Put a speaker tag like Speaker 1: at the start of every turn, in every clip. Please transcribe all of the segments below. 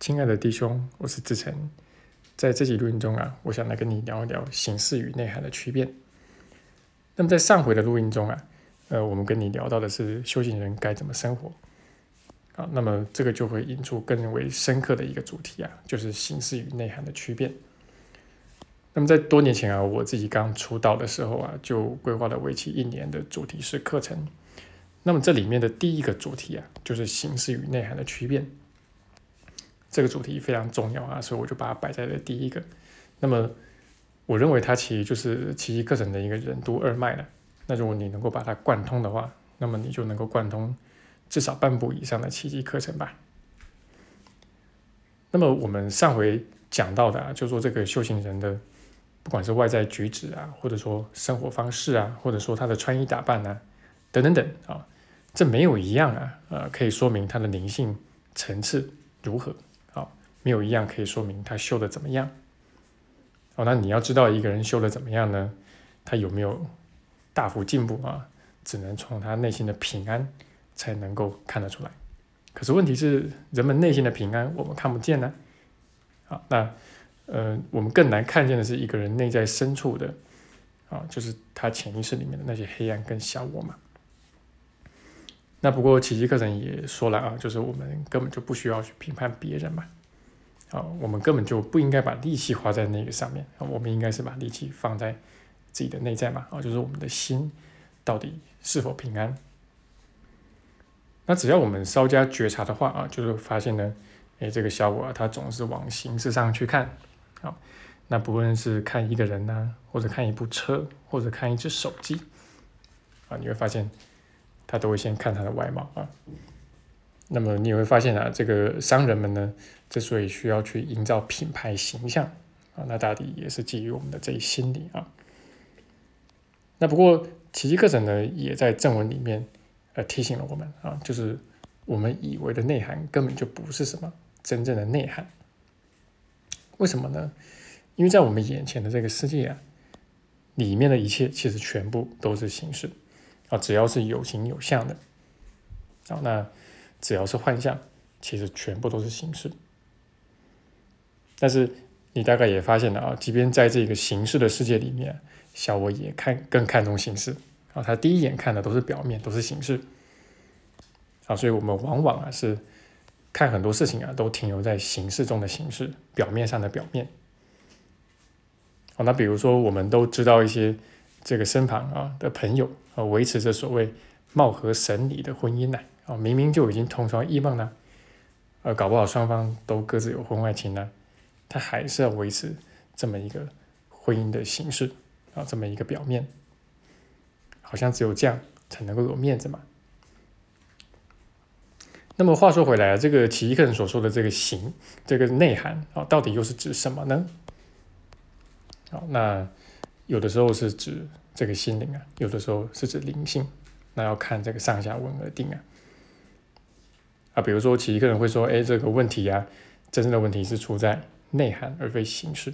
Speaker 1: 亲爱的弟兄，我是志成。在这集录音中啊，我想来跟你聊一聊形式与内涵的区别。那么在上回的录音中啊，呃，我们跟你聊到的是修行人该怎么生活。啊，那么这个就会引出更为深刻的一个主题啊，就是形式与内涵的区别。那么在多年前啊，我自己刚出道的时候啊，就规划了为期一年的主题式课程。那么这里面的第一个主题啊，就是形式与内涵的区别。这个主题非常重要啊，所以我就把它摆在了第一个。那么，我认为它其实就是奇迹课程的一个任督二脉了。那如果你能够把它贯通的话，那么你就能够贯通至少半部以上的奇迹课程吧。那么我们上回讲到的，啊，就说这个修行人的，不管是外在举止啊，或者说生活方式啊，或者说他的穿衣打扮啊，等等等啊，这没有一样啊，呃，可以说明他的灵性层次如何。没有一样可以说明他修的怎么样哦。那你要知道一个人修的怎么样呢？他有没有大幅进步啊？只能从他内心的平安才能够看得出来。可是问题是，人们内心的平安我们看不见呢。啊，那呃，我们更难看见的是一个人内在深处的啊，就是他潜意识里面的那些黑暗跟小我嘛。那不过奇迹课程也说了啊，就是我们根本就不需要去评判别人嘛。啊，我们根本就不应该把力气花在那个上面啊，我们应该是把力气放在自己的内在嘛啊，就是我们的心到底是否平安？那只要我们稍加觉察的话啊，就是发现呢，哎，这个小我啊，它总是往形式上去看啊，那不论是看一个人呐，或者看一部车，或者看一只手机啊，你会发现他都会先看他的外貌啊。那么你会发现啊，这个商人们呢，之所以需要去营造品牌形象啊，那到底也是基于我们的这一心理啊。那不过奇迹课程呢，也在正文里面呃提醒了我们啊，就是我们以为的内涵根本就不是什么真正的内涵。为什么呢？因为在我们眼前的这个世界啊，里面的一切其实全部都是形式啊，只要是有形有相的啊，那。只要是幻象，其实全部都是形式。但是你大概也发现了啊，即便在这个形式的世界里面，小我也看更看重形式啊。他第一眼看的都是表面，都是形式啊。所以我们往往啊是看很多事情啊，都停留在形式中的形式，表面上的表面。好，那比如说我们都知道一些这个身旁啊的朋友啊，维持着所谓貌合神离的婚姻呢。啊，明明就已经同床异梦了，呃，搞不好双方都各自有婚外情呢，他还是要维持这么一个婚姻的形式啊，这么一个表面，好像只有这样才能够有面子嘛。那么话说回来啊，这个奇异客人所说的这个形，这个内涵啊，到底又是指什么呢？好，那有的时候是指这个心灵啊，有的时候是指灵性，那要看这个上下文而定啊。啊，比如说，奇异客人会说：“哎，这个问题呀，真正的问题是出在内涵而非形式。”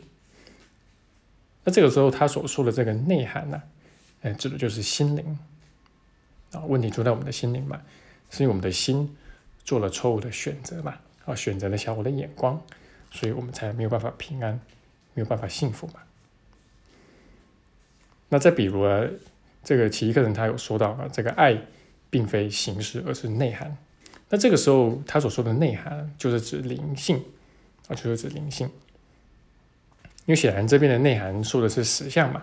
Speaker 1: 那这个时候，他所说的这个内涵呢，哎，指的就是心灵啊。问题出在我们的心灵嘛，是因为我们的心做了错误的选择嘛，啊，选择了小我的眼光，所以我们才没有办法平安，没有办法幸福嘛。那再比如啊，这个其一个人他有说到啊，这个爱并非形式，而是内涵。那这个时候，他所说的内涵就是指灵性啊，就是指灵性。因为显然这边的内涵说的是实相嘛。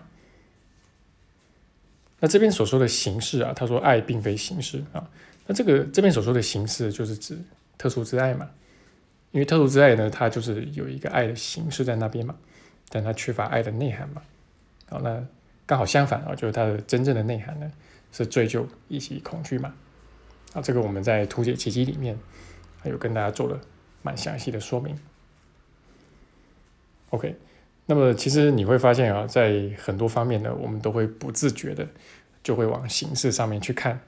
Speaker 1: 那这边所说的形式啊，他说爱并非形式啊。那这个这边所说的形式就是指特殊之爱嘛。因为特殊之爱呢，它就是有一个爱的形式在那边嘛，但它缺乏爱的内涵嘛。好，那刚好相反啊，就是它的真正的内涵呢是追究以及恐惧嘛。啊，这个我们在图解奇迹里面还有跟大家做了蛮详细的说明。OK，那么其实你会发现啊，在很多方面呢，我们都会不自觉的就会往形式上面去看。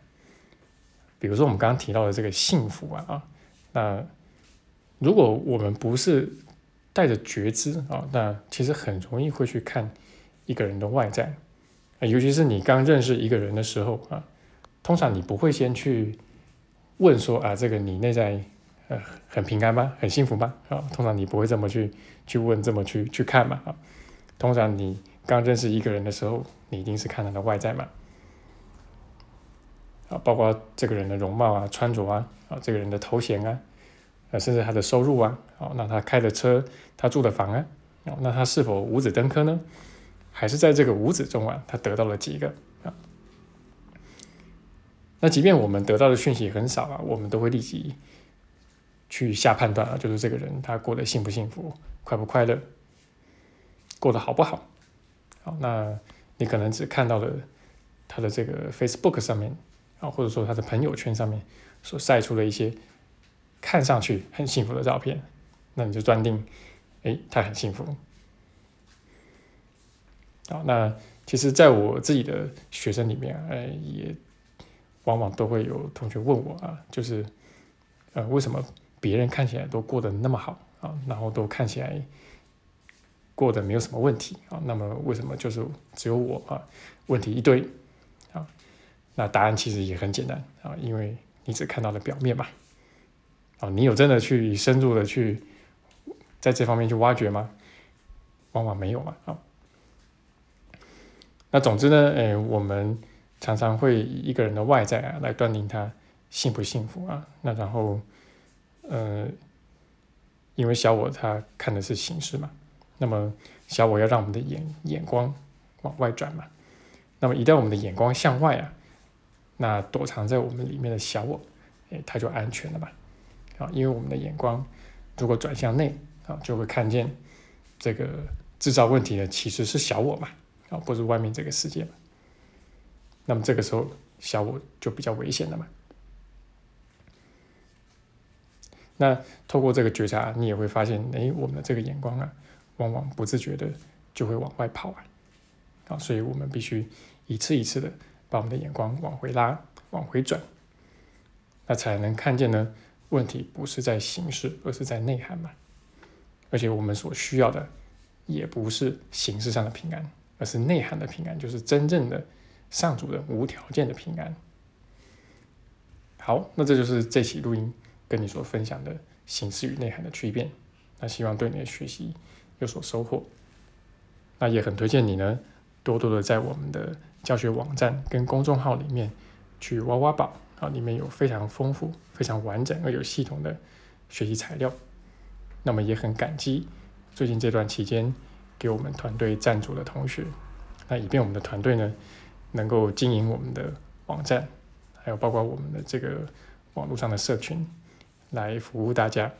Speaker 1: 比如说我们刚刚提到的这个幸福啊啊，那如果我们不是带着觉知啊，那其实很容易会去看一个人的外在，尤其是你刚认识一个人的时候啊，通常你不会先去。问说啊，这个你内在呃，很平安吗？很幸福吗？啊，通常你不会这么去去问，这么去去看嘛？啊，通常你刚认识一个人的时候，你一定是看他的外在嘛？啊，包括这个人的容貌啊、穿着啊、啊这个人的头衔啊，啊甚至他的收入啊，啊那他开的车、他住的房啊，啊那他是否五子登科呢？还是在这个五子中啊，他得到了几个啊？那即便我们得到的讯息很少啊，我们都会立即去下判断啊，就是这个人他过得幸不幸福、快不快乐、过得好不好？好，那你可能只看到了他的这个 Facebook 上面。啊，或者说他的朋友圈上面所晒出的一些看上去很幸福的照片，那你就断定，哎，他很幸福。好，那其实在我自己的学生里面，哎，也往往都会有同学问我啊，就是，呃，为什么别人看起来都过得那么好啊，然后都看起来过得没有什么问题啊，那么为什么就是只有我啊，问题一堆啊？那答案其实也很简单啊，因为你只看到了表面嘛，啊，你有真的去深入的去在这方面去挖掘吗？往往没有嘛，啊，那总之呢，哎，我们常常会以一个人的外在啊来断定他幸不幸福啊，那然后，呃，因为小我他看的是形式嘛，那么小我要让我们的眼眼光往外转嘛，那么一旦我们的眼光向外啊。那躲藏在我们里面的小我，哎，它就安全了嘛？啊，因为我们的眼光如果转向内啊，就会看见这个制造问题的其实是小我嘛，啊，不是外面这个世界。那么这个时候小我就比较危险了嘛。那透过这个觉察，你也会发现，哎，我们的这个眼光啊，往往不自觉的就会往外跑啊，啊，所以我们必须一次一次的。把我们的眼光往回拉，往回转，那才能看见呢。问题不是在形式，而是在内涵嘛。而且我们所需要的，也不是形式上的平安，而是内涵的平安，就是真正的上主的无条件的平安。好，那这就是这期录音跟你所分享的形式与内涵的区别。那希望对你的学习有所收获。那也很推荐你呢，多多的在我们的。教学网站跟公众号里面去挖挖宝啊，里面有非常丰富、非常完整而有系统的学习材料。那么也很感激最近这段期间给我们团队赞助的同学，那以便我们的团队呢能够经营我们的网站，还有包括我们的这个网络上的社群，来服务大家。